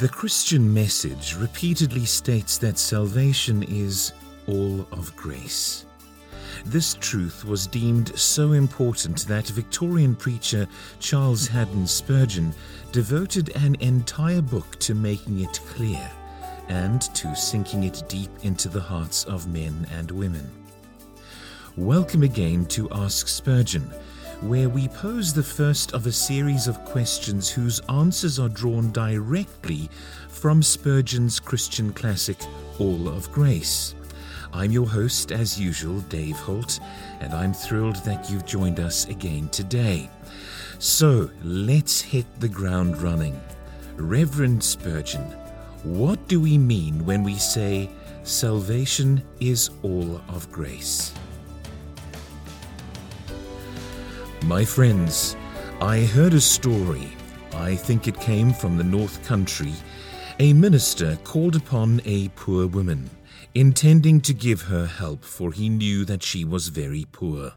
The Christian message repeatedly states that salvation is all of grace. This truth was deemed so important that Victorian preacher Charles Haddon Spurgeon devoted an entire book to making it clear and to sinking it deep into the hearts of men and women. Welcome again to Ask Spurgeon, where we pose the first of a series of questions whose answers are drawn directly from Spurgeon's Christian classic, All of Grace. I'm your host, as usual, Dave Holt, and I'm thrilled that you've joined us again today. So let's hit the ground running. Reverend Spurgeon, what do we mean when we say salvation is all of grace? My friends, I heard a story. I think it came from the North Country. A minister called upon a poor woman intending to give her help, for he knew that she was very poor.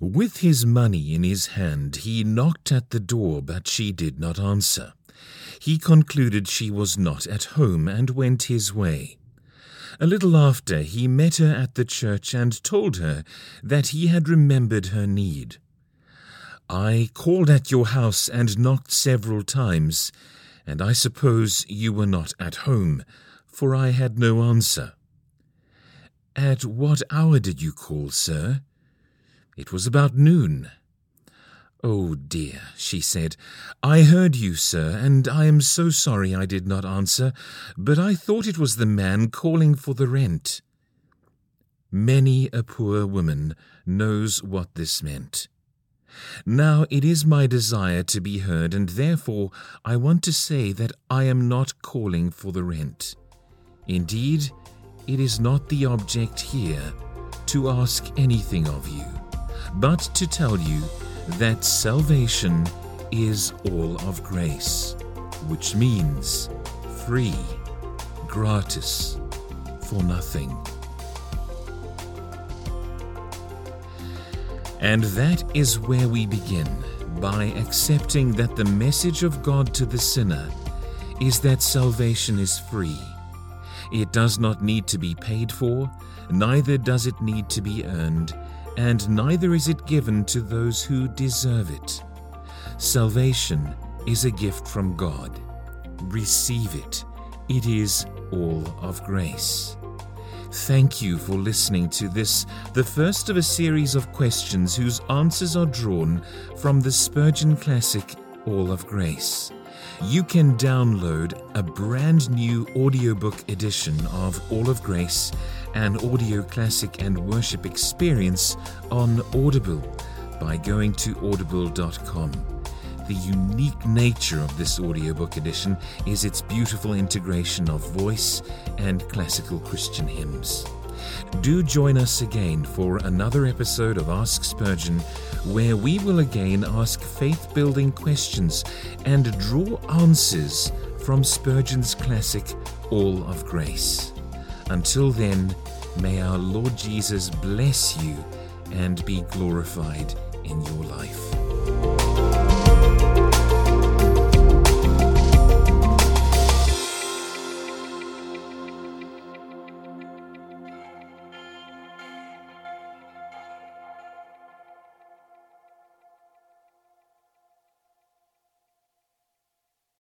With his money in his hand, he knocked at the door, but she did not answer. He concluded she was not at home and went his way. A little after, he met her at the church and told her that he had remembered her need. I called at your house and knocked several times, and I suppose you were not at home, for I had no answer. At what hour did you call, sir? It was about noon. Oh dear, she said, I heard you, sir, and I am so sorry I did not answer, but I thought it was the man calling for the rent. Many a poor woman knows what this meant. Now it is my desire to be heard, and therefore I want to say that I am not calling for the rent. Indeed, it is not the object here to ask anything of you, but to tell you that salvation is all of grace, which means free, gratis, for nothing. And that is where we begin by accepting that the message of God to the sinner is that salvation is free it does not need to be paid for, neither does it need to be earned, and neither is it given to those who deserve it. Salvation is a gift from God. Receive it. It is all of grace. Thank you for listening to this, the first of a series of questions whose answers are drawn from the Spurgeon classic All of Grace you can download a brand new audiobook edition of All of Grace, an audio classic and worship experience on Audible by going to audible.com. The unique nature of this audiobook edition is its beautiful integration of voice and classical Christian hymns. Do join us again for another episode of Ask Spurgeon, where we will again ask faith building questions and draw answers from Spurgeon's classic All of Grace. Until then, may our Lord Jesus bless you and be glorified in your life.